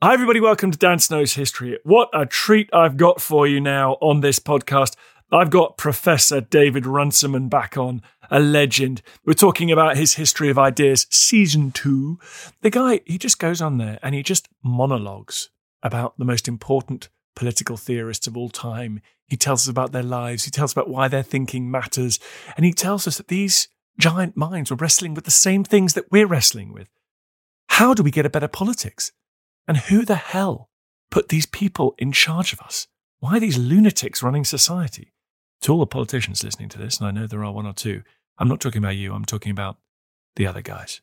Hi, everybody. Welcome to Dan Snow's History. What a treat I've got for you now on this podcast. I've got Professor David Runciman back on, a legend. We're talking about his History of Ideas, Season 2. The guy, he just goes on there and he just monologues about the most important political theorists of all time. He tells us about their lives, he tells us about why their thinking matters, and he tells us that these giant minds were wrestling with the same things that we're wrestling with. How do we get a better politics? And who the hell put these people in charge of us? Why are these lunatics running society? To all the politicians listening to this, and I know there are one or two, I'm not talking about you, I'm talking about the other guys.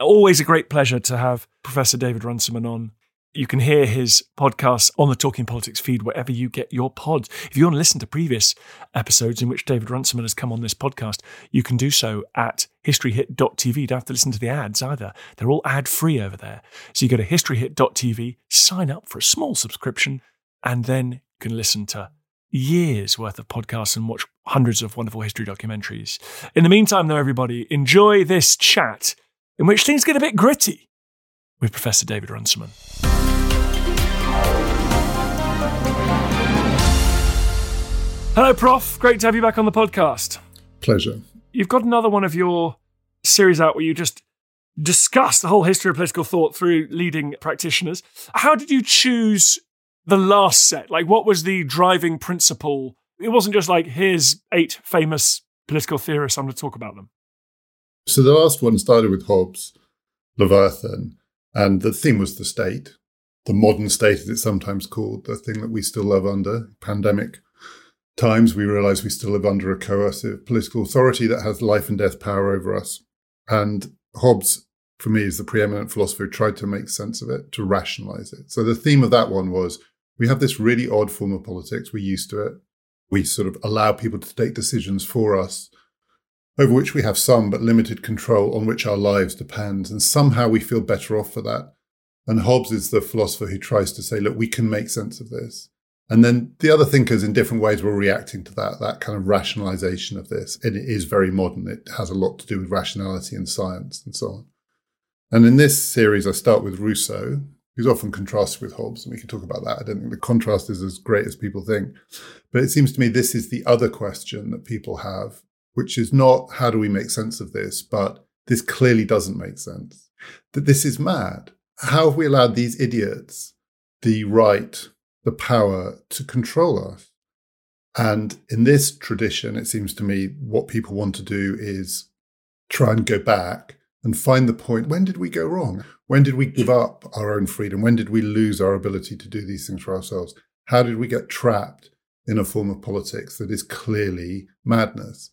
Always a great pleasure to have Professor David Runciman on. You can hear his podcast on the Talking Politics feed wherever you get your pods. If you want to listen to previous episodes in which David Runciman has come on this podcast, you can do so at historyhit.tv. You don't have to listen to the ads either. They're all ad free over there. So you go to historyhit.tv, sign up for a small subscription, and then you can listen to years worth of podcasts and watch hundreds of wonderful history documentaries. In the meantime, though, everybody, enjoy this chat in which things get a bit gritty with Professor David Runciman. Hello, Prof. Great to have you back on the podcast. Pleasure. You've got another one of your series out where you just discuss the whole history of political thought through leading practitioners. How did you choose the last set? Like, what was the driving principle? It wasn't just like, here's eight famous political theorists, I'm going to talk about them. So the last one started with Hobbes, Leviathan, and the theme was the state, the modern state, as it's sometimes called, the thing that we still live under, pandemic times. We realize we still live under a coercive political authority that has life and death power over us. And Hobbes, for me, is the preeminent philosopher who tried to make sense of it, to rationalize it. So the theme of that one was we have this really odd form of politics. We're used to it. We sort of allow people to take decisions for us over which we have some but limited control, on which our lives depend. And somehow we feel better off for that. And Hobbes is the philosopher who tries to say, look, we can make sense of this. And then the other thinkers in different ways were reacting to that, that kind of rationalization of this. And it is very modern. It has a lot to do with rationality and science and so on. And in this series, I start with Rousseau, who's often contrasted with Hobbes, and we can talk about that. I don't think the contrast is as great as people think. But it seems to me this is the other question that people have which is not how do we make sense of this, but this clearly doesn't make sense. That this is mad. How have we allowed these idiots the right, the power to control us? And in this tradition, it seems to me what people want to do is try and go back and find the point when did we go wrong? When did we give up our own freedom? When did we lose our ability to do these things for ourselves? How did we get trapped in a form of politics that is clearly madness?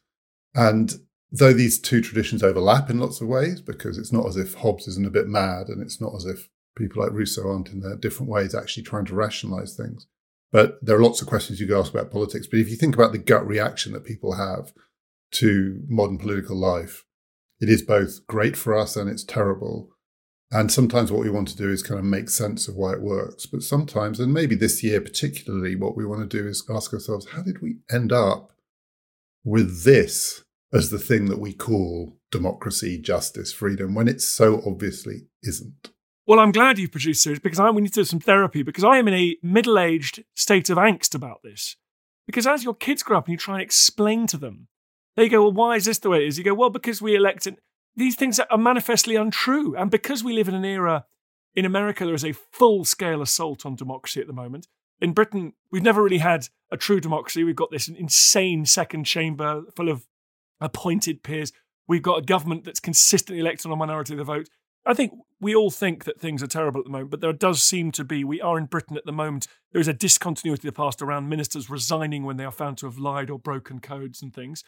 And though these two traditions overlap in lots of ways, because it's not as if Hobbes isn't a bit mad and it's not as if people like Rousseau aren't in their different ways actually trying to rationalize things. But there are lots of questions you could ask about politics. But if you think about the gut reaction that people have to modern political life, it is both great for us and it's terrible. And sometimes what we want to do is kind of make sense of why it works. But sometimes, and maybe this year particularly, what we want to do is ask ourselves, how did we end up with this as the thing that we call democracy, justice, freedom, when it so obviously isn't. Well, I'm glad you've produced series because I we need to do some therapy because I am in a middle-aged state of angst about this. Because as your kids grow up and you try and explain to them, they go, "Well, why is this the way it is?" You go, "Well, because we elect. elected." These things are manifestly untrue, and because we live in an era in America, there is a full-scale assault on democracy at the moment. In Britain, we've never really had a true democracy. We've got this insane second chamber full of appointed peers. We've got a government that's consistently elected on a minority of the vote. I think we all think that things are terrible at the moment, but there does seem to be, we are in Britain at the moment, there is a discontinuity of the past around ministers resigning when they are found to have lied or broken codes and things.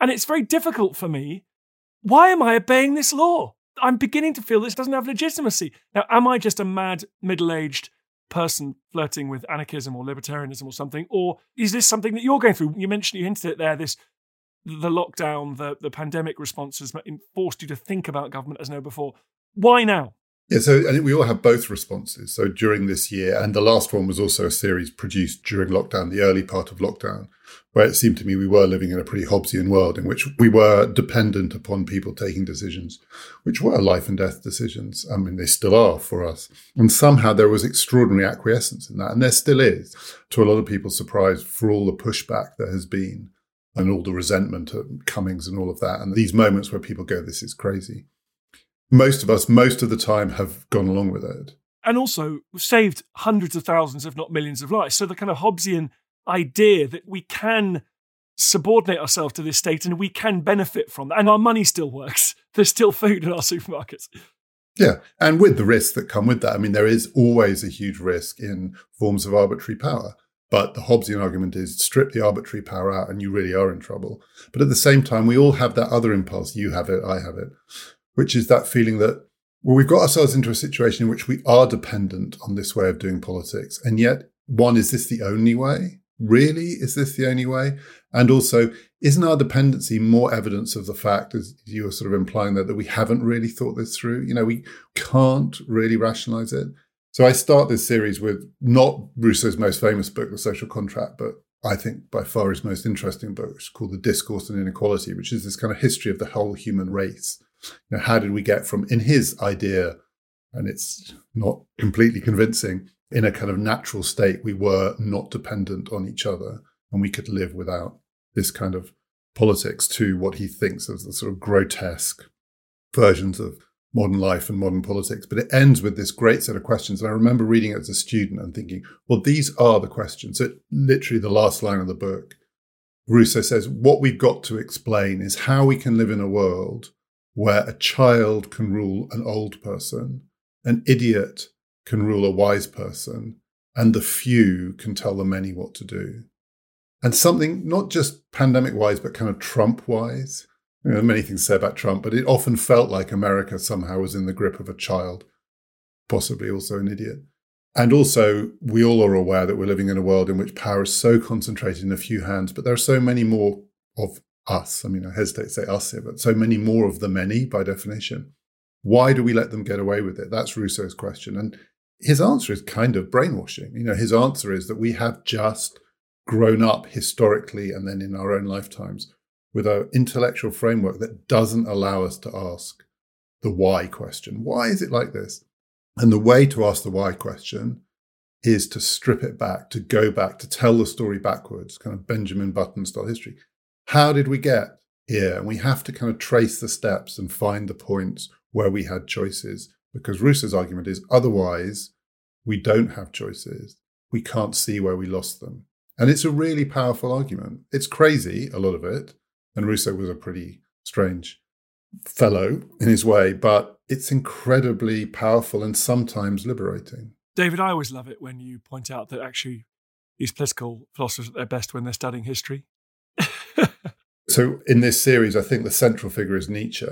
And it's very difficult for me. Why am I obeying this law? I'm beginning to feel this doesn't have legitimacy. Now, am I just a mad, middle aged person flirting with anarchism or libertarianism or something? Or is this something that you're going through? You mentioned, you hinted at there, this the lockdown, the, the pandemic responses forced you to think about government as never before. Why now? Yeah, so I think we all have both responses. So during this year, and the last one was also a series produced during lockdown, the early part of lockdown, where it seemed to me we were living in a pretty Hobbesian world in which we were dependent upon people taking decisions, which were life and death decisions. I mean, they still are for us. And somehow there was extraordinary acquiescence in that. And there still is, to a lot of people's surprise, for all the pushback there has been and all the resentment at Cummings and all of that. And these moments where people go, this is crazy most of us, most of the time, have gone along with it. And also we've saved hundreds of thousands, if not millions, of lives. So the kind of Hobbesian idea that we can subordinate ourselves to this state and we can benefit from that. And our money still works. There's still food in our supermarkets. Yeah. And with the risks that come with that, I mean, there is always a huge risk in forms of arbitrary power. But the Hobbesian argument is strip the arbitrary power out and you really are in trouble. But at the same time, we all have that other impulse. You have it, I have it, which is that feeling that, well, we've got ourselves into a situation in which we are dependent on this way of doing politics. And yet, one, is this the only way? Really? Is this the only way? And also, isn't our dependency more evidence of the fact, as you were sort of implying there, that we haven't really thought this through? You know, we can't really rationalize it. So I start this series with not Rousseau's most famous book, The Social Contract, but I think by far his most interesting book, which is called The Discourse on Inequality, which is this kind of history of the whole human race. You know, how did we get from in his idea, and it's not completely convincing, in a kind of natural state, we were not dependent on each other and we could live without this kind of politics to what he thinks of the sort of grotesque versions of modern life and modern politics. But it ends with this great set of questions. And I remember reading it as a student and thinking, well, these are the questions. So literally the last line of the book, Rousseau says, what we've got to explain is how we can live in a world where a child can rule an old person, an idiot can rule a wise person, and the few can tell the many what to do. And something not just pandemic wise, but kind of Trump wise. You know, many things to say about Trump, but it often felt like America somehow was in the grip of a child, possibly also an idiot. And also, we all are aware that we're living in a world in which power is so concentrated in a few hands, but there are so many more of us. I mean, I hesitate to say us here, but so many more of the many by definition. Why do we let them get away with it? That's Rousseau's question. And his answer is kind of brainwashing. You know, his answer is that we have just grown up historically and then in our own lifetimes with an intellectual framework that doesn't allow us to ask the why question. Why is it like this? And the way to ask the why question is to strip it back, to go back, to tell the story backwards, kind of Benjamin Button style history how did we get here? And we have to kind of trace the steps and find the points where we had choices. Because Rousseau's argument is otherwise, we don't have choices. We can't see where we lost them. And it's a really powerful argument. It's crazy, a lot of it. And Rousseau was a pretty strange fellow in his way, but it's incredibly powerful and sometimes liberating. David, I always love it when you point out that actually these political philosophers at their best when they're studying history. so in this series, I think the central figure is Nietzsche.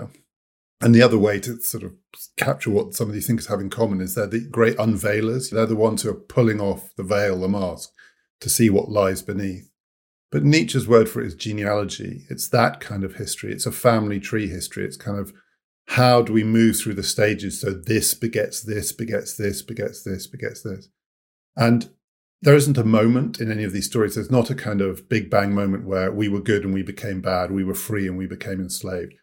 And the other way to sort of capture what some of these thinkers have in common is they're the great unveilers. They're the ones who are pulling off the veil, the mask, to see what lies beneath. But Nietzsche's word for it is genealogy. It's that kind of history. It's a family tree history. It's kind of how do we move through the stages so this begets this, begets this, begets this, begets this. And there isn't a moment in any of these stories. There's not a kind of big bang moment where we were good and we became bad, we were free and we became enslaved.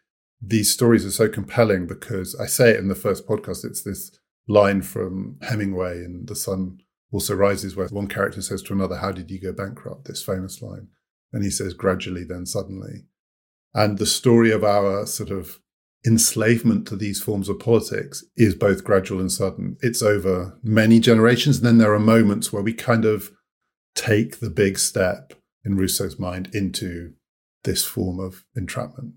These stories are so compelling because I say it in the first podcast. It's this line from Hemingway in The Sun Also Rises, where one character says to another, How did you go bankrupt? This famous line. And he says, Gradually, then suddenly. And the story of our sort of enslavement to these forms of politics is both gradual and sudden. It's over many generations. And then there are moments where we kind of take the big step in Rousseau's mind into this form of entrapment.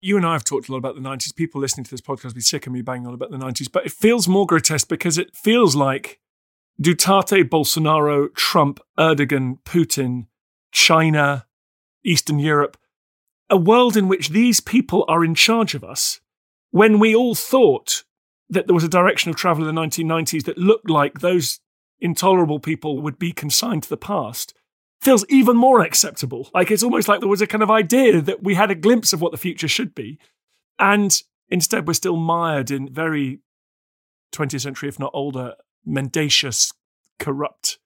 You and I have talked a lot about the 90s. People listening to this podcast will be sick of me banging on about the 90s, but it feels more grotesque because it feels like Duterte, Bolsonaro, Trump, Erdogan, Putin, China, Eastern Europe, a world in which these people are in charge of us when we all thought that there was a direction of travel in the 1990s that looked like those intolerable people would be consigned to the past feels even more acceptable. Like it's almost like there was a kind of idea that we had a glimpse of what the future should be. And instead, we're still mired in very 20th century, if not older, mendacious, corrupt,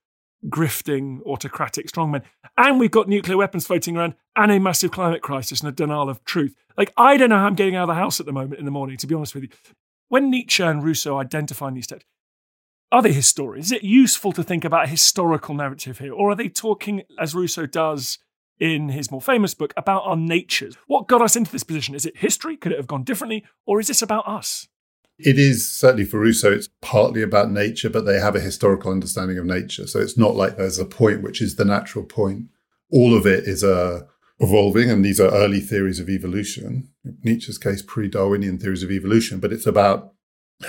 grifting, autocratic strongmen. And we've got nuclear weapons floating around and a massive climate crisis and a denial of truth. Like, I don't know how I'm getting out of the house at the moment in the morning, to be honest with you. When Nietzsche and Rousseau identify these texts, are they historians? Is it useful to think about a historical narrative here? Or are they talking, as Rousseau does in his more famous book, about our natures? What got us into this position? Is it history? Could it have gone differently? Or is this about us? It is certainly for Rousseau, it's partly about nature, but they have a historical understanding of nature. So it's not like there's a point which is the natural point. All of it is uh, evolving, and these are early theories of evolution. In Nietzsche's case, pre Darwinian theories of evolution, but it's about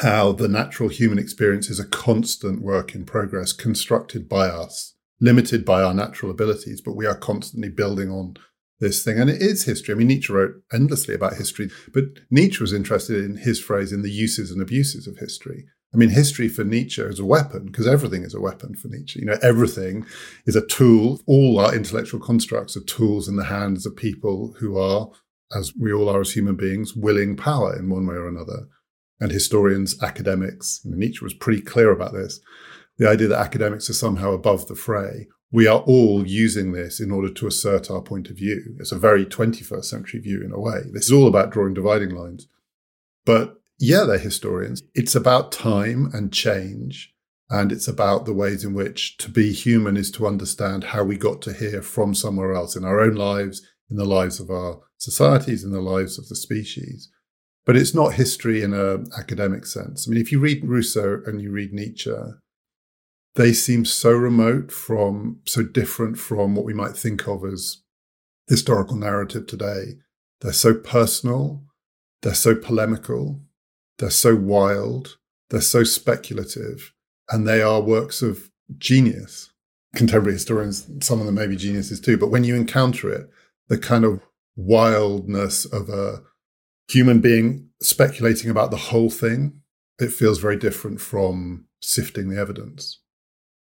how the natural human experience is a constant work in progress constructed by us, limited by our natural abilities, but we are constantly building on this thing. And it is history. I mean, Nietzsche wrote endlessly about history, but Nietzsche was interested in his phrase in the uses and abuses of history. I mean, history for Nietzsche is a weapon because everything is a weapon for Nietzsche. You know, everything is a tool. All our intellectual constructs are tools in the hands of people who are, as we all are as human beings, willing power in one way or another and historians, academics. Nietzsche was pretty clear about this. The idea that academics are somehow above the fray. We are all using this in order to assert our point of view. It's a very 21st century view in a way. This is all about drawing dividing lines. But yeah, they're historians. It's about time and change. And it's about the ways in which to be human is to understand how we got to here from somewhere else in our own lives, in the lives of our societies, in the lives of the species but it's not history in an academic sense. I mean, if you read Rousseau and you read Nietzsche, they seem so remote from, so different from what we might think of as historical narrative today. They're so personal, they're so polemical, they're so wild, they're so speculative, and they are works of genius. Contemporary historians, some of them may be geniuses too, but when you encounter it, the kind of wildness of a human being speculating about the whole thing, it feels very different from sifting the evidence.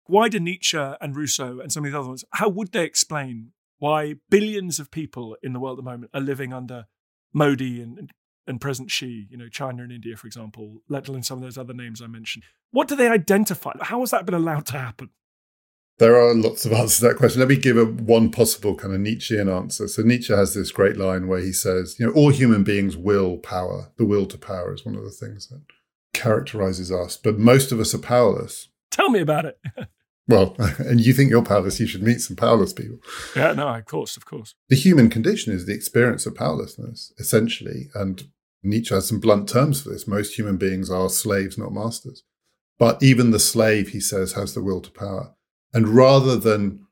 Why do Nietzsche and Rousseau and some of these other ones, how would they explain why billions of people in the world at the moment are living under Modi and, and President Xi, you know, China and India, for example, let alone some of those other names I mentioned? What do they identify? How has that been allowed to happen? There are lots of answers to that question. Let me give a one possible kind of Nietzschean answer. So Nietzsche has this great line where he says, you know, all human beings will power. The will to power is one of the things that characterizes us, but most of us are powerless. Tell me about it. well, and you think you're powerless, you should meet some powerless people. Yeah, no, of course, of course. The human condition is the experience of powerlessness, essentially. And Nietzsche has some blunt terms for this. Most human beings are slaves, not masters. But even the slave, he says, has the will to power. And rather than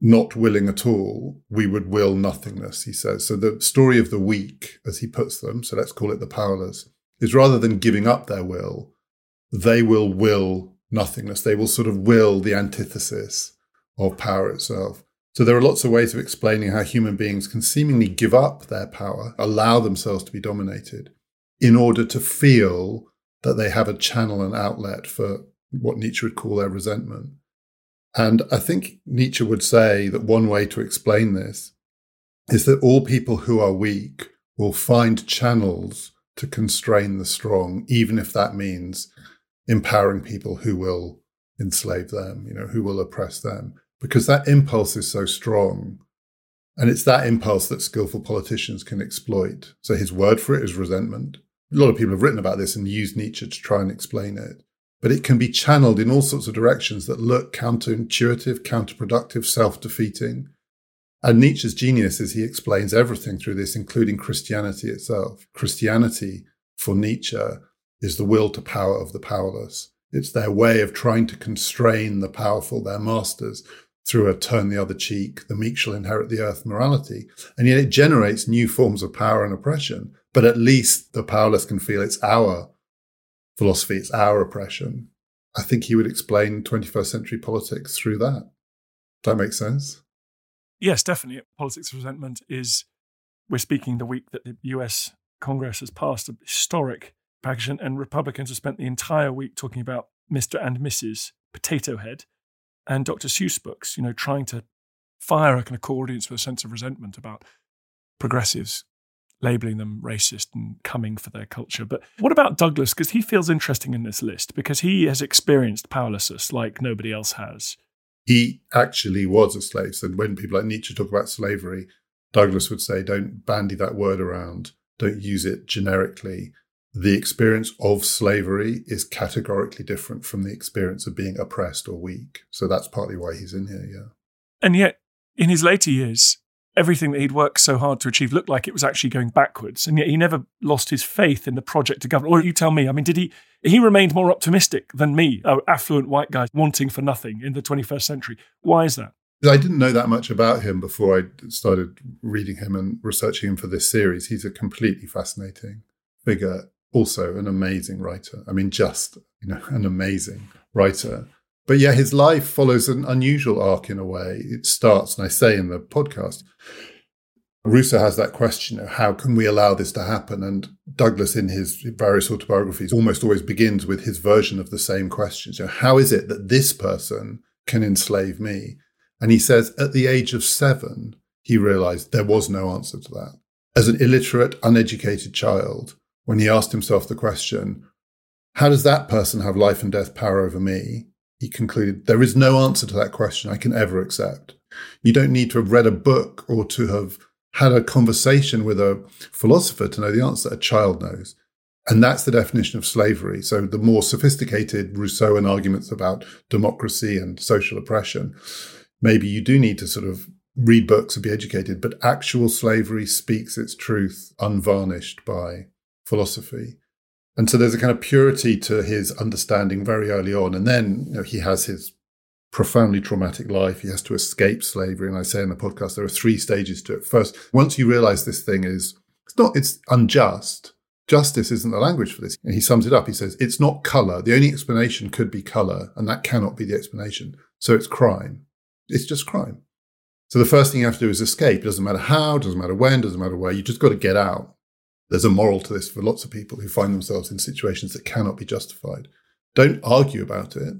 not willing at all, we would will nothingness, he says. So the story of the weak, as he puts them, so let's call it the powerless, is rather than giving up their will, they will will nothingness. They will sort of will the antithesis of power itself. So there are lots of ways of explaining how human beings can seemingly give up their power, allow themselves to be dominated, in order to feel that they have a channel and outlet for what Nietzsche would call their resentment. And I think Nietzsche would say that one way to explain this is that all people who are weak will find channels to constrain the strong, even if that means empowering people who will enslave them, you know, who will oppress them, because that impulse is so strong. And it's that impulse that skillful politicians can exploit. So his word for it is resentment. A lot of people have written about this and used Nietzsche to try and explain it but it can be channeled in all sorts of directions that look counterintuitive, counterproductive, self defeating. And Nietzsche's genius is he explains everything through this, including Christianity itself. Christianity, for Nietzsche, is the will to power of the powerless. It's their way of trying to constrain the powerful, their masters, through a turn the other cheek, the meek shall inherit the earth morality. And yet it generates new forms of power and oppression. But at least the powerless can feel it's our philosophy, it's our oppression. I think he would explain 21st century politics through that. Does that make sense? Yes, definitely. Politics of resentment is, we're speaking the week that the US Congress has passed a historic and Republicans have spent the entire week talking about Mr. and Mrs. Potato Head and Dr. Seuss books, you know, trying to fire a kind of core audience with a sense of resentment about progressives labeling them racist and coming for their culture. But what about Douglass? Because he feels interesting in this list because he has experienced powerlessness like nobody else has. He actually was a slave. So when people like Nietzsche talk about slavery, Douglass would say, don't bandy that word around, don't use it generically. The experience of slavery is categorically different from the experience of being oppressed or weak. So that's partly why he's in here, yeah. And yet, in his later years, everything that he'd worked so hard to achieve looked like it was actually going backwards. And yet he never lost his faith in the project to govern. Or you tell me, I mean, did he? He remained more optimistic than me, an affluent white guy wanting for nothing in the 21st century. Why is that? I didn't know that much about him before I started reading him and researching him for this series. He's a completely fascinating figure, also an amazing writer. I mean, just you know, an amazing writer. But yeah, his life follows an unusual arc in a way. It starts, and I say in the podcast, Rousseau has that question of how can we allow this to happen? And Douglass, in his various autobiographies, almost always begins with his version of the same question. Know, how is it that this person can enslave me? And he says at the age of seven, he realized there was no answer to that. As an illiterate, uneducated child, when he asked himself the question, how does that person have life and death power over me? He concluded, there is no answer to that question I can ever accept. You don't need to have read a book or to have had a conversation with a philosopher to know the answer. A child knows. And that's the definition of slavery. So the more sophisticated Rousseauan arguments about democracy and social oppression maybe you do need to sort of read books and be educated, but actual slavery speaks its truth unvarnished by philosophy. And so there's a kind of purity to his understanding very early on. And then you know, he has his profoundly traumatic life. He has to escape slavery. And I say in the podcast, there are three stages to it. First, once you realize this thing is, it's not, it's unjust. Justice isn't the language for this. And he sums it up. He says, it's not color. The only explanation could be color, and that cannot be the explanation. So it's crime. It's just crime. So the first thing you have to do is escape. It doesn't matter how, doesn't matter when, doesn't matter where. You just got to get out. There's a moral to this for lots of people who find themselves in situations that cannot be justified. Don't argue about it.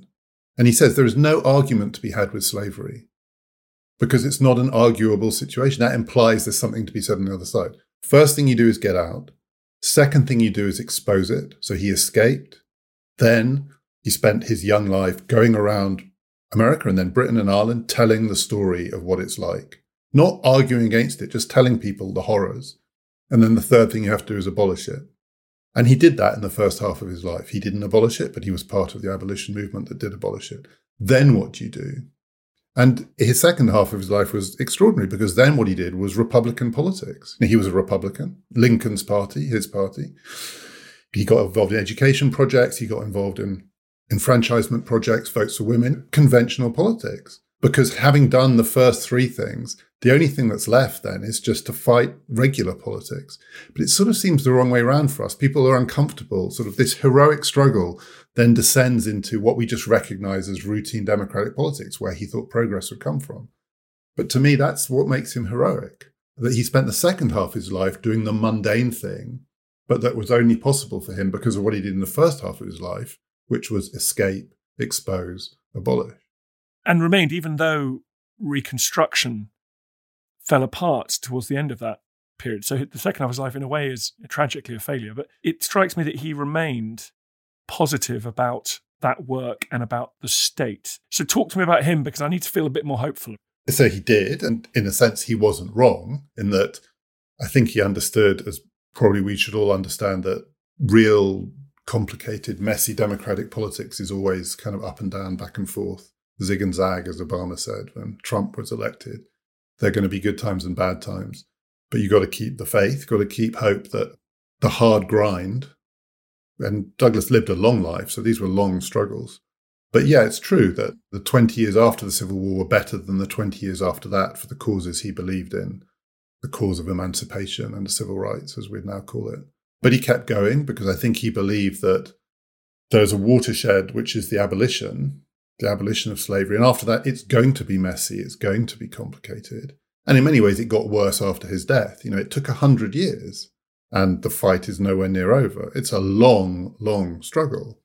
And he says there is no argument to be had with slavery because it's not an arguable situation. That implies there's something to be said on the other side. First thing you do is get out. Second thing you do is expose it. So he escaped. Then he spent his young life going around America and then Britain and Ireland telling the story of what it's like, not arguing against it, just telling people the horrors. And then the third thing you have to do is abolish it. And he did that in the first half of his life. He didn't abolish it, but he was part of the abolition movement that did abolish it. Then what do you do? And his second half of his life was extraordinary because then what he did was Republican politics. He was a Republican, Lincoln's party, his party. He got involved in education projects. He got involved in enfranchisement projects, votes for women, conventional politics. Because having done the first three things, the only thing that's left then is just to fight regular politics. But it sort of seems the wrong way around for us. People are uncomfortable. Sort of this heroic struggle then descends into what we just recognize as routine democratic politics, where he thought progress would come from. But to me, that's what makes him heroic. That he spent the second half of his life doing the mundane thing, but that was only possible for him because of what he did in the first half of his life, which was escape, expose, abolish. And remained, even though Reconstruction fell apart towards the end of that period. So the second half of his life, in a way, is tragically a failure. But it strikes me that he remained positive about that work and about the state. So talk to me about him because I need to feel a bit more hopeful. So he did. And in a sense, he wasn't wrong in that I think he understood, as probably we should all understand, that real complicated, messy democratic politics is always kind of up and down, back and forth, zig and zag, as Obama said when Trump was elected. There are going to be good times and bad times, but you've got to keep the faith, got to keep hope that the hard grind, and Douglass lived a long life, so these were long struggles. But yeah, it's true that the 20 years after the Civil War were better than the 20 years after that for the causes he believed in, the cause of emancipation and civil rights, as we'd now call it. But he kept going because I think he believed that there's a watershed, which is the abolition, the abolition of slavery. And after that, it's going to be messy, it's going to be complicated. And in many ways, it got worse after his death. You know, it took a hundred years and the fight is nowhere near over. It's a long, long struggle.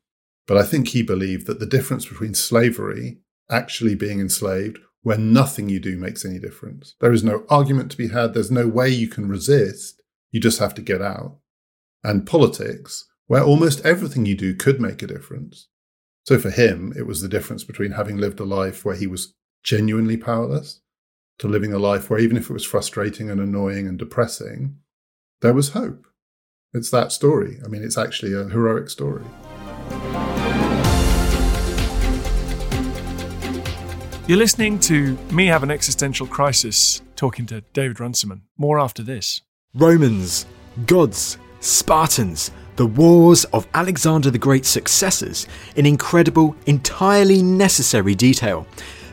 But I think he believed that the difference between slavery, actually being enslaved, where nothing you do makes any difference. There is no argument to be had. There's no way you can resist you just have to get out. And politics, where almost everything you do could make a difference. So for him, it was the difference between having lived a life where he was genuinely powerless to living a life where even if it was frustrating and annoying and depressing, there was hope. It's that story. I mean, it's actually a heroic story. You're listening to Me Have an Existential Crisis, talking to David Runciman. More after this. Romans, gods, Spartans, the wars of Alexander the Great's successors in incredible, entirely necessary detail.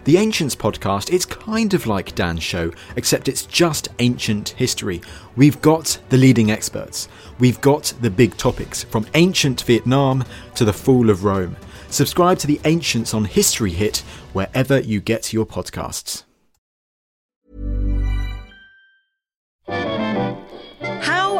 The Ancients podcast, it's kind of like Dan's show, except it's just ancient history. We've got the leading experts. We've got the big topics, from ancient Vietnam to the fall of Rome. Subscribe to the Ancients on History Hit wherever you get your podcasts.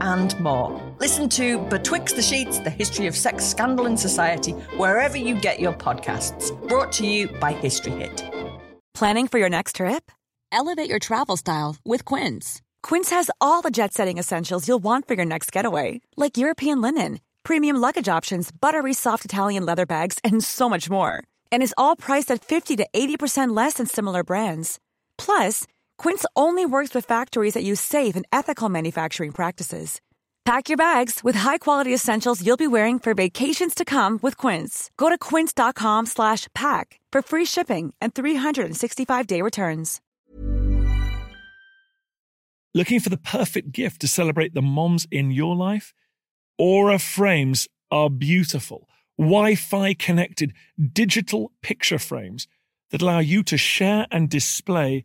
and more. Listen to Betwixt the Sheets, the history of sex scandal in society, wherever you get your podcasts. Brought to you by History Hit. Planning for your next trip? Elevate your travel style with Quince. Quince has all the jet setting essentials you'll want for your next getaway, like European linen, premium luggage options, buttery soft Italian leather bags, and so much more. And is all priced at 50 to 80% less than similar brands. Plus, Quince only works with factories that use safe and ethical manufacturing practices. Pack your bags with high-quality essentials you'll be wearing for vacations to come with Quince. Go to quince.com/pack for free shipping and 365-day returns. Looking for the perfect gift to celebrate the moms in your life? Aura frames are beautiful, Wi-Fi connected digital picture frames that allow you to share and display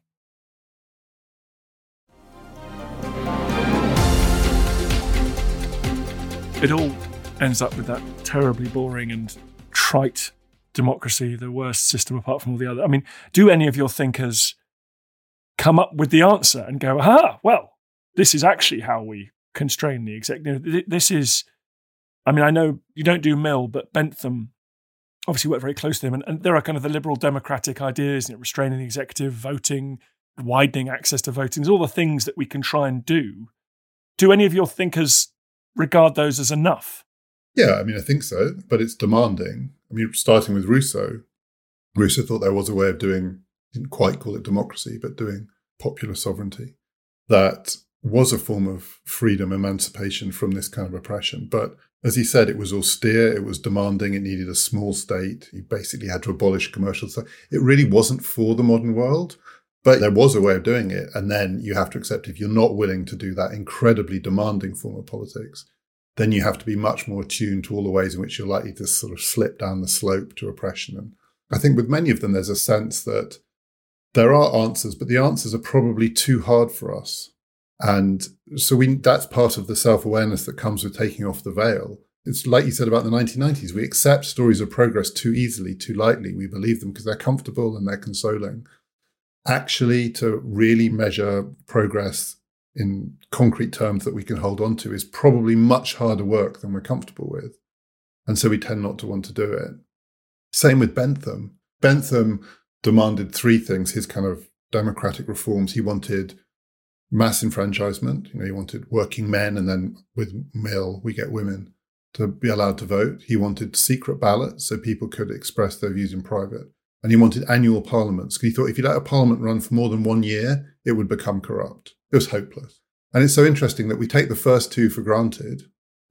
It all ends up with that terribly boring and trite democracy, the worst system apart from all the other. I mean, do any of your thinkers come up with the answer and go, ah, well, this is actually how we constrain the executive? This is, I mean, I know you don't do Mill, but Bentham obviously worked very close to him. And, and there are kind of the liberal democratic ideas, you know, restraining the executive, voting, widening access to voting, all the things that we can try and do. Do any of your thinkers regard those as enough? Yeah, I mean, I think so, but it's demanding. I mean, starting with Rousseau, Rousseau thought there was a way of doing, didn't quite call it democracy, but doing popular sovereignty that was a form of freedom, emancipation from this kind of oppression. But as he said, it was austere, it was demanding, it needed a small state. You basically had to abolish commercial stuff. It really wasn't for the modern world. But there was a way of doing it. And then you have to accept if you're not willing to do that incredibly demanding form of politics, then you have to be much more attuned to all the ways in which you're likely to sort of slip down the slope to oppression. And I think with many of them, there's a sense that there are answers, but the answers are probably too hard for us. And so we, that's part of the self awareness that comes with taking off the veil. It's like you said about the 1990s. We accept stories of progress too easily, too lightly. We believe them because they're comfortable and they're consoling actually to really measure progress in concrete terms that we can hold on to is probably much harder work than we're comfortable with. And so we tend not to want to do it. Same with Bentham. Bentham demanded three things his kind of democratic reforms. He wanted mass enfranchisement. You know, he wanted working men, and then with Mill, we get women to be allowed to vote. He wanted secret ballots so people could express their views in private. And he wanted annual parliaments because he thought if you let a parliament run for more than one year, it would become corrupt. It was hopeless. And it's so interesting that we take the first two for granted.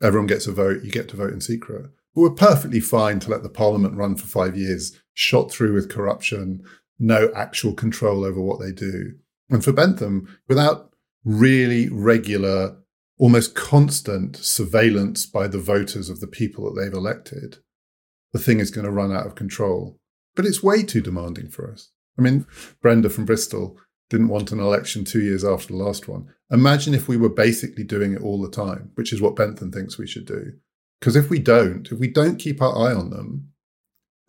Everyone gets a vote, you get to vote in secret. But we're perfectly fine to let the parliament run for five years, shot through with corruption, no actual control over what they do. And for Bentham, without really regular, almost constant surveillance by the voters of the people that they've elected, the thing is going to run out of control. But it's way too demanding for us. I mean, Brenda from Bristol didn't want an election two years after the last one. Imagine if we were basically doing it all the time, which is what Bentham thinks we should do. Because if we don't, if we don't keep our eye on them,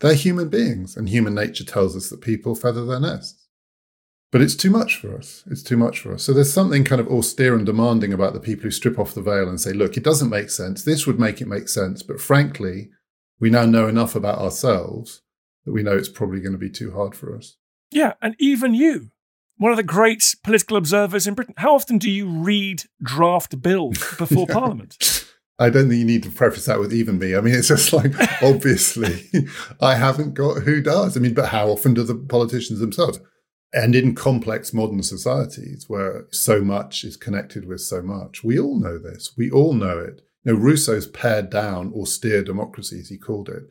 they're human beings, and human nature tells us that people feather their nests. But it's too much for us. It's too much for us. So there's something kind of austere and demanding about the people who strip off the veil and say, look, it doesn't make sense. This would make it make sense. But frankly, we now know enough about ourselves that we know it's probably going to be too hard for us. Yeah. And even you, one of the great political observers in Britain, how often do you read draft bills before yeah. Parliament? I don't think you need to preface that with even me. I mean, it's just like, obviously, I haven't got who does. I mean, but how often do the politicians themselves? And in complex modern societies where so much is connected with so much, we all know this. We all know it. You know, Rousseau's pared down austere democracy, as he called it.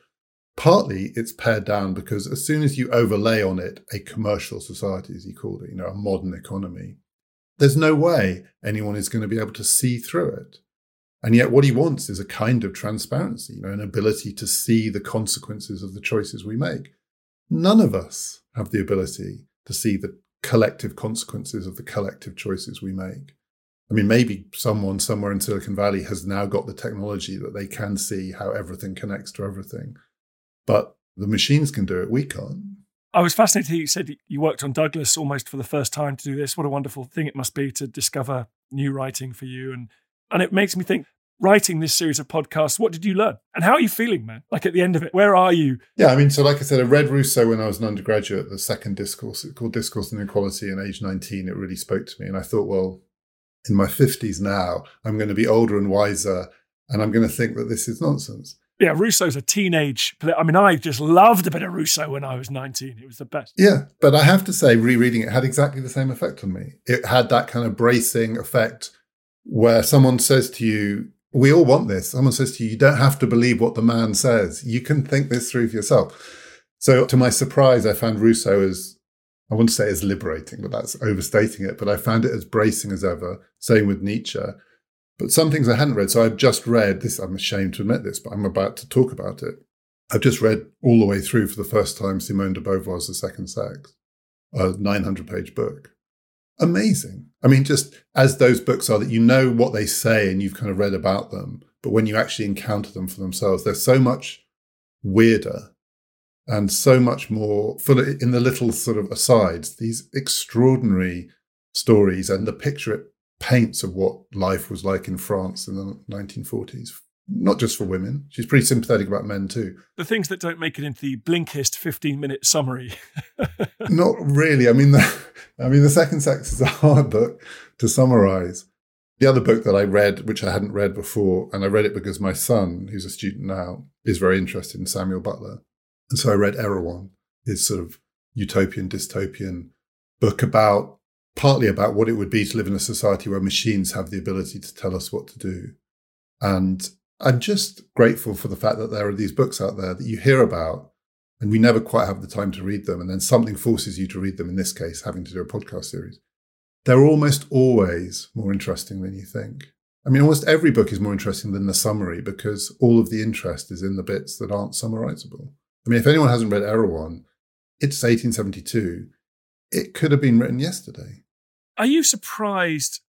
Partly it's pared down because as soon as you overlay on it a commercial society, as he called it, you know, a modern economy, there's no way anyone is going to be able to see through it. And yet, what he wants is a kind of transparency, you know, an ability to see the consequences of the choices we make. None of us have the ability to see the collective consequences of the collective choices we make. I mean, maybe someone somewhere in Silicon Valley has now got the technology that they can see how everything connects to everything, but the machines can do it. We can't. I was fascinated. You said you worked on Douglass almost for the first time to do this. What a wonderful thing it must be to discover new writing for you. And and it makes me think writing this series of podcasts, what did you learn? And how are you feeling, man? Like at the end of it, where are you? Yeah, I mean, so like I said, I read Rousseau when I was an undergraduate, the second discourse, called Discourse on Inequality. and age 19, it really spoke to me. And I thought, well, in my 50s now, I'm going to be older and wiser, and I'm going to think that this is nonsense. Yeah, Rousseau's a teenage. I mean, I just loved a bit of Rousseau when I was 19. It was the best. Yeah, but I have to say, rereading it had exactly the same effect on me. It had that kind of bracing effect where someone says to you, we all want this. Someone says to you, you don't have to believe what the man says. You can think this through for yourself. So, to my surprise, I found Rousseau as, I wouldn't say as liberating, but that's overstating it, but I found it as bracing as ever. Same with Nietzsche. But some things I hadn't read. So, I've just read this. I'm ashamed to admit this, but I'm about to talk about it. I've just read all the way through for the first time Simone de Beauvoir's The Second Sex, a 900 page book amazing. I mean, just as those books are that you know what they say and you've kind of read about them, but when you actually encounter them for themselves, they're so much weirder and so much more full in the little sort of asides, these extraordinary stories and the picture it paints of what life was like in France in the 1940s not just for women. She's pretty sympathetic about men too. The things that don't make it into the Blinkist 15 minute summary. not really. I mean, the, I mean, the second sex is a hard book to summarize. The other book that I read, which I hadn't read before, and I read it because my son, who's a student now, is very interested in Samuel Butler. And so I read Erewhon, his sort of utopian, dystopian book about partly about what it would be to live in a society where machines have the ability to tell us what to do. And I'm just grateful for the fact that there are these books out there that you hear about and we never quite have the time to read them. And then something forces you to read them, in this case, having to do a podcast series. They're almost always more interesting than you think. I mean, almost every book is more interesting than the summary because all of the interest is in the bits that aren't summarizable. I mean, if anyone hasn't read Erewhon, it's 1872. It could have been written yesterday. Are you surprised,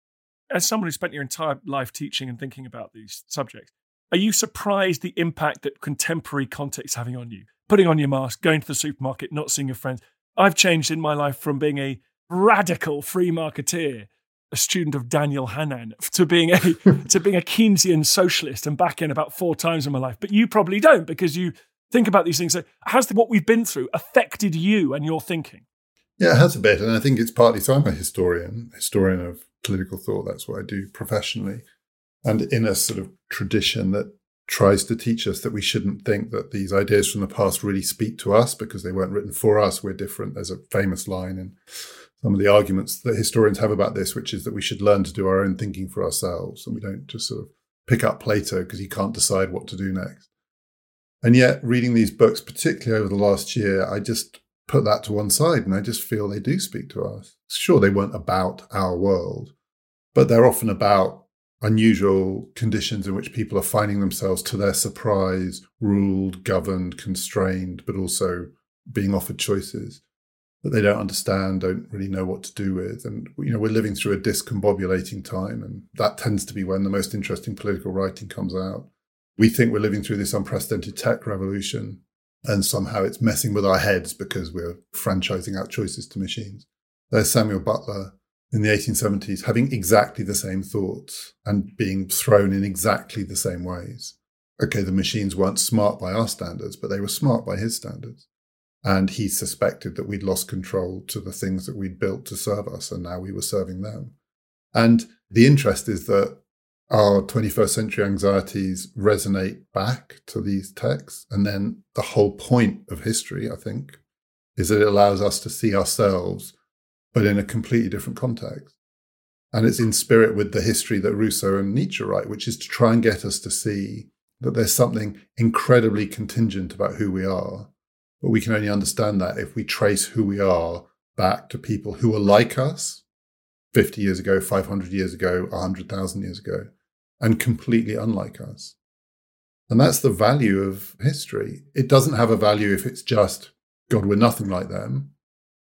as someone who spent your entire life teaching and thinking about these subjects, are you surprised the impact that contemporary context is having on you? Putting on your mask, going to the supermarket, not seeing your friends. I've changed in my life from being a radical free marketeer, a student of Daniel Hannan, to being a to being a Keynesian socialist and back in about four times in my life. But you probably don't because you think about these things. So has what we've been through affected you and your thinking? Yeah, it has a bit. And I think it's partly so I'm a historian, historian of political thought. That's what I do professionally. And in a sort of tradition that tries to teach us that we shouldn't think that these ideas from the past really speak to us because they weren't written for us. We're different. There's a famous line in some of the arguments that historians have about this, which is that we should learn to do our own thinking for ourselves and we don't just sort of pick up Plato because he can't decide what to do next. And yet, reading these books, particularly over the last year, I just put that to one side and I just feel they do speak to us. Sure, they weren't about our world, but they're often about unusual conditions in which people are finding themselves, to their surprise, ruled, governed, constrained, but also being offered choices that they don't understand, don't really know what to do with. And, you know, we're living through a discombobulating time, and that tends to be when the most interesting political writing comes out. We think we're living through this unprecedented tech revolution, and somehow it's messing with our heads because we're franchising out choices to machines. There's Samuel Butler in the 1870s having exactly the same thoughts and being thrown in exactly the same ways. Okay, the machines weren't smart by our standards, but they were smart by his standards. And he suspected that we'd lost control to the things that we'd built to serve us, and now we were serving them. And the interest is that our 21st century anxieties resonate back to these texts. And then the whole point of history, I think, is that it allows us to see ourselves but in a completely different context. And it's in spirit with the history that Rousseau and Nietzsche write, which is to try and get us to see that there's something incredibly contingent about who we are. But we can only understand that if we trace who we are back to people who are like us 50 years ago, 500 years ago, 100,000 years ago, and completely unlike us. And that's the value of history. It doesn't have a value if it's just, God, we're nothing like them.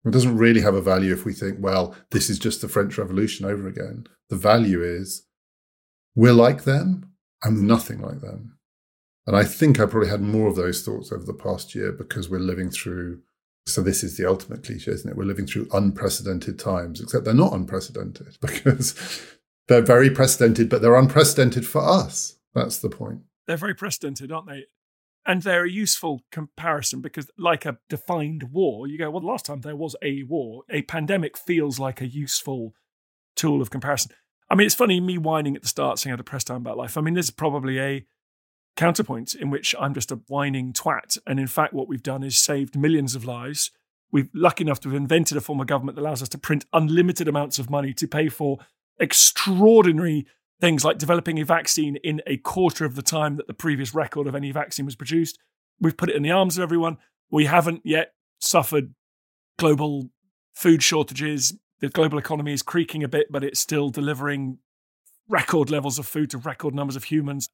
It doesn't really have a value if we think, well, this is just the French Revolution over again. The value is we're like them and nothing like them. And I think I probably had more of those thoughts over the past year because we're living through. So, this is the ultimate cliche, isn't it? We're living through unprecedented times, except they're not unprecedented because they're very precedented, but they're unprecedented for us. That's the point. They're very precedented, aren't they? And they're a useful comparison because, like a defined war, you go, well, last time there was a war, a pandemic feels like a useful tool of comparison. I mean, it's funny me whining at the start saying I had a press time about life. I mean, there's probably a counterpoint in which I'm just a whining twat. And in fact, what we've done is saved millions of lives. We've lucky enough to have invented a form of government that allows us to print unlimited amounts of money to pay for extraordinary things like developing a vaccine in a quarter of the time that the previous record of any vaccine was produced. We've put it in the arms of everyone. We haven't yet suffered global food shortages. The global economy is creaking a bit, but it's still delivering record levels of food to record numbers of humans.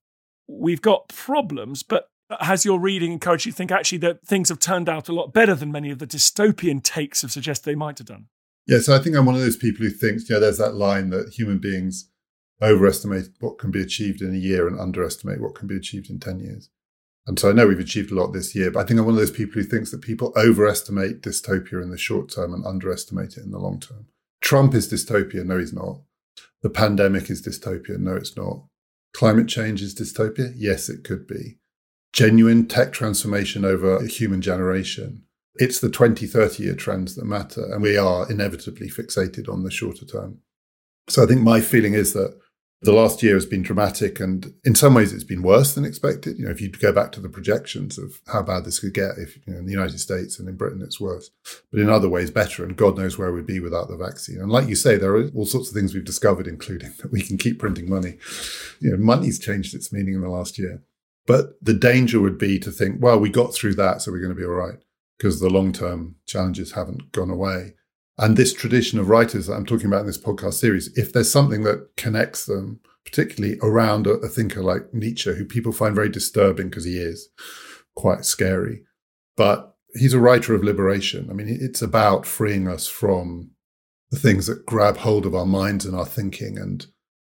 We've got problems, but has your reading encouraged you to think actually that things have turned out a lot better than many of the dystopian takes have suggested they might have done? Yeah, so I think I'm one of those people who thinks, you know, there's that line that human beings overestimate what can be achieved in a year and underestimate what can be achieved in 10 years. And so I know we've achieved a lot this year, but I think I'm one of those people who thinks that people overestimate dystopia in the short term and underestimate it in the long term. Trump is dystopia. No, he's not. The pandemic is dystopia. No, it's not. Climate change is dystopia. Yes, it could be. Genuine tech transformation over a human generation. It's the 20, 30 year trends that matter. And we are inevitably fixated on the shorter term. So I think my feeling is that the last year has been dramatic and in some ways it's been worse than expected. You know, if you go back to the projections of how bad this could get, if you know, in the United States and in Britain it's worse, but in other ways better. And God knows where we'd be without the vaccine. And like you say, there are all sorts of things we've discovered, including that we can keep printing money. You know, money's changed its meaning in the last year. But the danger would be to think, well, we got through that, so we're going to be all right because the long term challenges haven't gone away. And this tradition of writers that I'm talking about in this podcast series, if there's something that connects them, particularly around a, a thinker like Nietzsche, who people find very disturbing because he is quite scary, but he's a writer of liberation. I mean, it's about freeing us from the things that grab hold of our minds and our thinking and,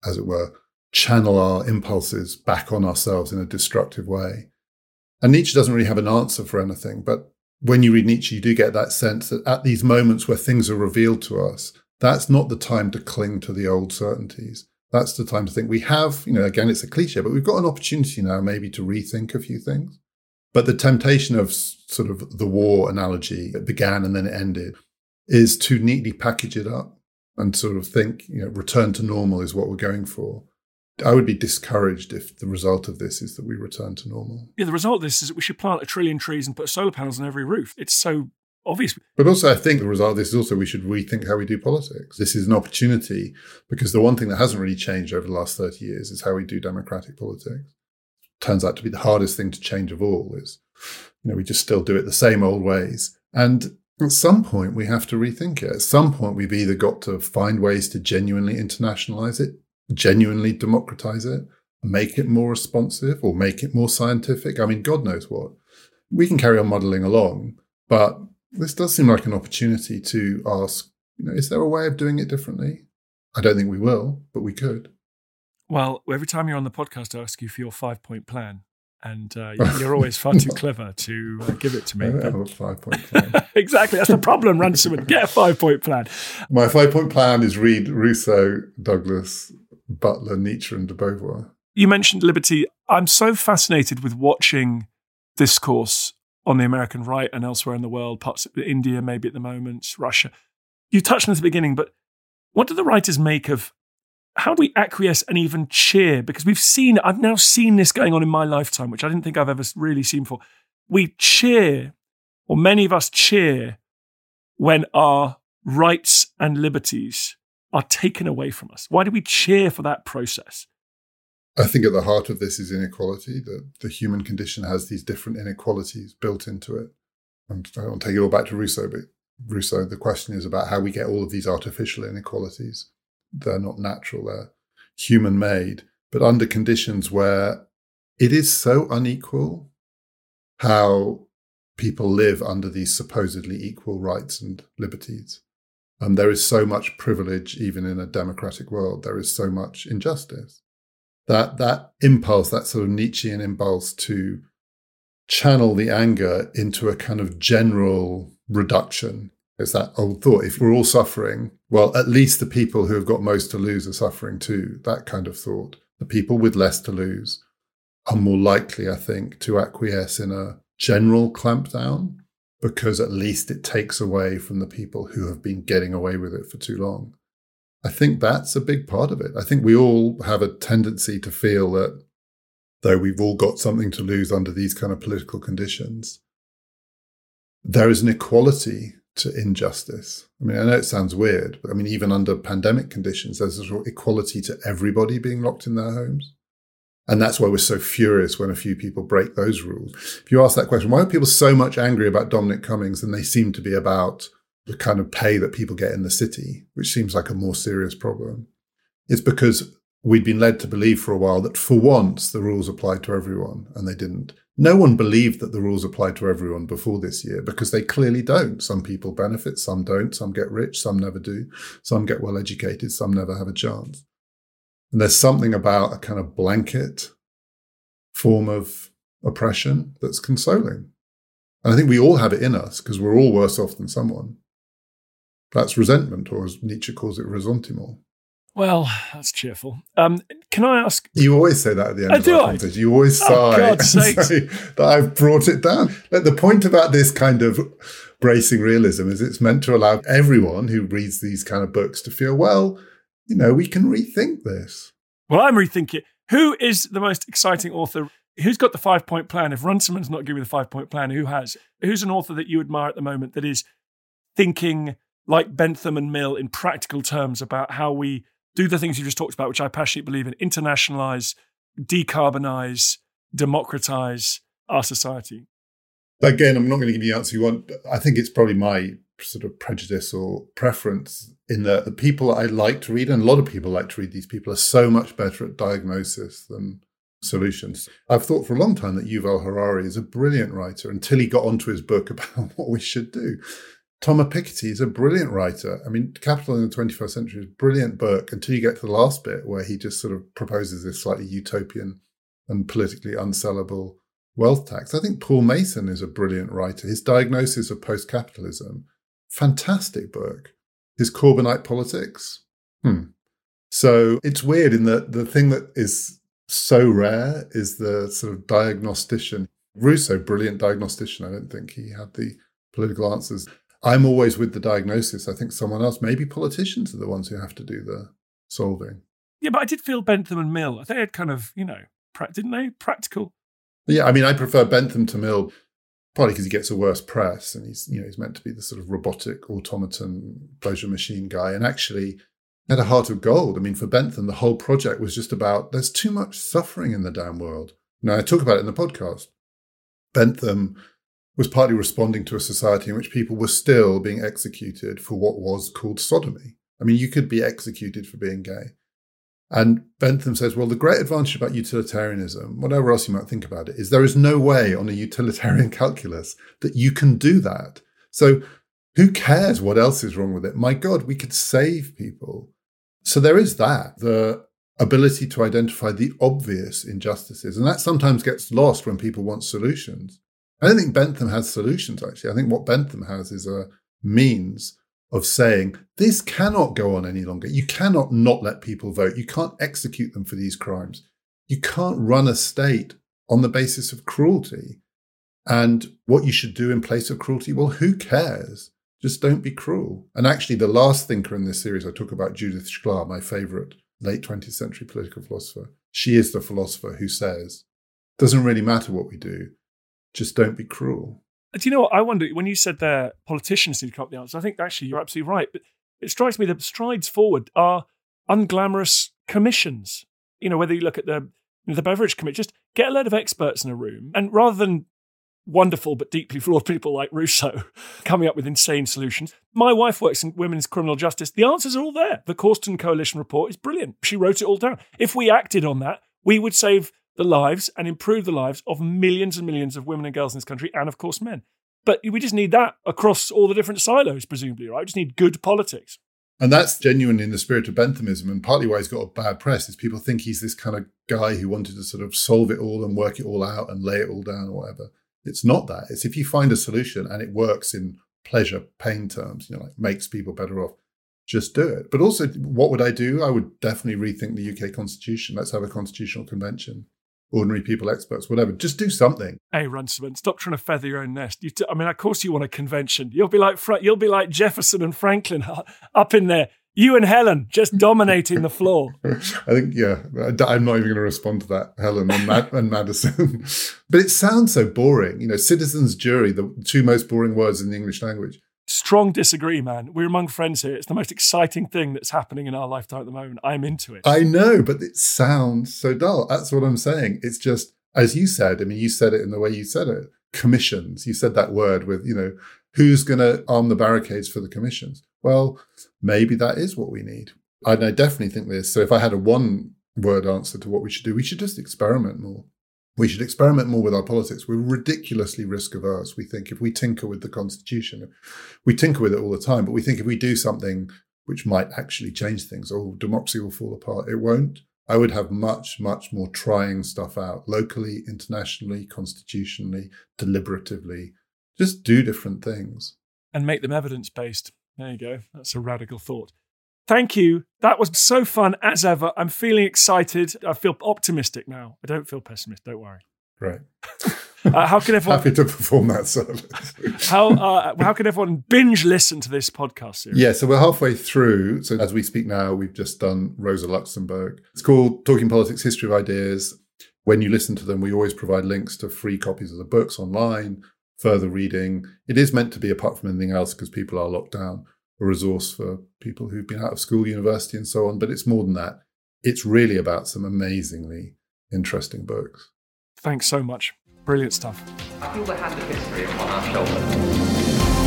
as it were, channel our impulses back on ourselves in a destructive way. And Nietzsche doesn't really have an answer for anything, but when you read Nietzsche, you do get that sense that at these moments where things are revealed to us, that's not the time to cling to the old certainties. That's the time to think we have, you know, again, it's a cliche, but we've got an opportunity now maybe to rethink a few things. But the temptation of sort of the war analogy that began and then it ended is to neatly package it up and sort of think, you know, return to normal is what we're going for. I would be discouraged if the result of this is that we return to normal. Yeah, the result of this is that we should plant a trillion trees and put solar panels on every roof. It's so obvious. But also, I think the result of this is also we should rethink how we do politics. This is an opportunity because the one thing that hasn't really changed over the last 30 years is how we do democratic politics. Turns out to be the hardest thing to change of all is, you know, we just still do it the same old ways. And at some point, we have to rethink it. At some point, we've either got to find ways to genuinely internationalize it, genuinely democratize it, make it more responsive or make it more scientific. I mean, God knows what. We can carry on modeling along, but this does seem like an opportunity to ask, you know, is there a way of doing it differently? I don't think we will, but we could. Well, every time you're on the podcast, I ask you for your five point plan. And uh, you're always far too clever to uh, give it to me. I don't have a five point plan. exactly. That's the problem, Runciman. Get a five point plan. My five point plan is read Rousseau, Douglass, Butler, Nietzsche, and de Beauvoir. You mentioned liberty. I'm so fascinated with watching discourse on the American right and elsewhere in the world, parts of India, maybe at the moment, Russia. You touched on this at the beginning, but what do the writers make of how do we acquiesce and even cheer? Because we've seen, I've now seen this going on in my lifetime, which I didn't think I've ever really seen before. We cheer, or many of us cheer, when our rights and liberties are taken away from us. Why do we cheer for that process? I think at the heart of this is inequality, that the human condition has these different inequalities built into it. And I don't take it all back to Rousseau, but Rousseau, the question is about how we get all of these artificial inequalities. They're not natural, they're human made, but under conditions where it is so unequal how people live under these supposedly equal rights and liberties. Um, there is so much privilege, even in a democratic world. There is so much injustice that that impulse, that sort of Nietzschean impulse to channel the anger into a kind of general reduction. It's that old thought. If we're all suffering, well, at least the people who have got most to lose are suffering too. That kind of thought. The people with less to lose are more likely, I think, to acquiesce in a general clampdown because at least it takes away from the people who have been getting away with it for too long. I think that's a big part of it. I think we all have a tendency to feel that though we've all got something to lose under these kind of political conditions, there is an equality to injustice. I mean, I know it sounds weird, but I mean, even under pandemic conditions, there's a sort of equality to everybody being locked in their homes. And that's why we're so furious when a few people break those rules. If you ask that question, why are people so much angry about Dominic Cummings than they seem to be about the kind of pay that people get in the city, which seems like a more serious problem. It's because we'd been led to believe for a while that for once the rules applied to everyone, and they didn't. No one believed that the rules applied to everyone before this year because they clearly don't. Some people benefit, some don't, some get rich, some never do, some get well educated, some never have a chance. And there's something about a kind of blanket form of oppression that's consoling. And I think we all have it in us because we're all worse off than someone. That's resentment, or as Nietzsche calls it, ressentiment. Well, that's cheerful. Um, can I ask? You always say that at the end Oh, of do our I? conversation. You always Oh, sigh God's and sakes. say that I've brought it down. Like, the point about this kind of bracing realism is it's meant to allow everyone who reads these kind of books to feel, well, you know, we can rethink this. Well, I'm rethinking. Who is the most exciting author? Who's got the five point plan? If Runciman's not giving you the five point plan, who has? Who's an author that you admire at the moment that is thinking like Bentham and Mill in practical terms about how we do the things you just talked about, which I passionately believe in internationalize, decarbonize, democratize our society? Again, I'm not going to give you the answer you want. I think it's probably my sort of prejudice or preference in that the people I like to read, and a lot of people like to read these people, are so much better at diagnosis than solutions. I've thought for a long time that Yuval Harari is a brilliant writer until he got onto his book about what we should do. Thomas Piketty is a brilliant writer. I mean, Capital in the 21st Century is a brilliant book until you get to the last bit where he just sort of proposes this slightly utopian and politically unsellable wealth tax. I think Paul Mason is a brilliant writer. His diagnosis of post capitalism, fantastic book. His Corbynite politics, hmm. So it's weird in that the thing that is so rare is the sort of diagnostician. Rousseau, brilliant diagnostician. I don't think he had the political answers. I'm always with the diagnosis. I think someone else, maybe politicians, are the ones who have to do the solving. Yeah, but I did feel Bentham and Mill. They had kind of, you know, didn't they? Practical. Yeah, I mean, I prefer Bentham to Mill partly because he gets a worse press and he's, you know, he's meant to be the sort of robotic automaton pleasure machine guy. And actually, had a heart of gold. I mean, for Bentham, the whole project was just about there's too much suffering in the damn world. Now, I talk about it in the podcast. Bentham was partly responding to a society in which people were still being executed for what was called sodomy. I mean, you could be executed for being gay. And Bentham says, well, the great advantage about utilitarianism, whatever else you might think about it, is there is no way on a utilitarian calculus that you can do that. So who cares what else is wrong with it? My God, we could save people. So there is that, the ability to identify the obvious injustices. And that sometimes gets lost when people want solutions. I don't think Bentham has solutions, actually. I think what Bentham has is a means of saying this cannot go on any longer. You cannot not let people vote. You can't execute them for these crimes. You can't run a state on the basis of cruelty. And what you should do in place of cruelty, well, who cares? Just don't be cruel. And actually, the last thinker in this series, I talk about Judith Shklar, my favorite late 20th century political philosopher. She is the philosopher who says, doesn't really matter what we do, just don't be cruel. Uh, do you know what? I wonder when you said there politicians need to come up the answer, I think actually you're absolutely right. But it strikes me that strides forward are unglamorous commissions. You know, whether you look at the the Beveridge committee, just get a load of experts in a room, and rather than wonderful but deeply flawed people like Rousseau coming up with insane solutions. My wife works in women's criminal justice. The answers are all there. The Corston Coalition report is brilliant. She wrote it all down. If we acted on that, we would save the lives and improve the lives of millions and millions of women and girls in this country, and of course, men. But we just need that across all the different silos, presumably, right? We just need good politics. And that's genuinely in the spirit of Benthamism, and partly why he's got a bad press is people think he's this kind of guy who wanted to sort of solve it all and work it all out and lay it all down or whatever. It's not that. It's if you find a solution and it works in pleasure, pain terms, you know, like makes people better off, just do it. But also, what would I do? I would definitely rethink the UK constitution. Let's have a constitutional convention ordinary people, experts, whatever. Just do something. Hey, Runciman, stop trying to feather your own nest. T- I mean, of course you want a convention. You'll be like you'll be like Jefferson and Franklin up in there. You and Helen just dominating the floor. I think, yeah, I'm not even going to respond to that, Helen and, Mad- and Madison. but it sounds so boring. You know, citizens' jury, the two most boring words in the English language. Strong disagree, man. We're among friends here. It's the most exciting thing that's happening in our lifetime at the moment. I'm into it. I know, but it sounds so dull. That's what I'm saying. It's just, as you said, I mean, you said it in the way you said it commissions. You said that word with, you know, who's going to arm the barricades for the commissions? Well, maybe that is what we need. And I definitely think this. So if I had a one word answer to what we should do, we should just experiment more. We should experiment more with our politics. We're ridiculously risk averse. We think if we tinker with the constitution, we tinker with it all the time, but we think if we do something which might actually change things, oh, democracy will fall apart. It won't. I would have much, much more trying stuff out locally, internationally, constitutionally, deliberatively. Just do different things. And make them evidence based. There you go. That's a radical thought. Thank you. That was so fun as ever. I'm feeling excited. I feel optimistic now. I don't feel pessimistic. Don't worry. Right. Uh, how can everyone happy to perform that service? how uh, how can everyone binge listen to this podcast series? Yeah, so we're halfway through. So as we speak now, we've just done Rosa Luxemburg. It's called Talking Politics: History of Ideas. When you listen to them, we always provide links to free copies of the books online, further reading. It is meant to be, apart from anything else, because people are locked down a resource for people who've been out of school, university, and so on. But it's more than that. It's really about some amazingly interesting books. Thanks so much. Brilliant stuff. I feel the hand of history upon our shoulders.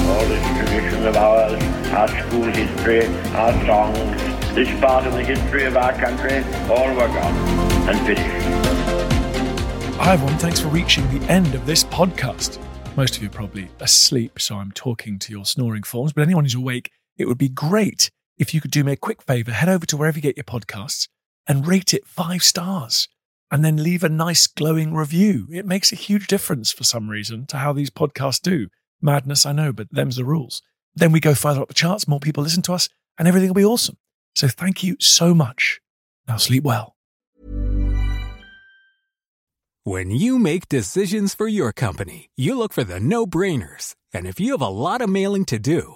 All this tradition of ours, our school history, our songs, this part of the history of our country, all were gone and finished. Hi everyone, thanks for reaching the end of this podcast. Most of you are probably asleep, so I'm talking to your snoring forms, but anyone who's awake, it would be great if you could do me a quick favor, head over to wherever you get your podcasts and rate it five stars and then leave a nice glowing review. It makes a huge difference for some reason to how these podcasts do. Madness, I know, but them's the rules. Then we go further up the charts, more people listen to us, and everything will be awesome. So thank you so much. Now sleep well. When you make decisions for your company, you look for the no brainers. And if you have a lot of mailing to do,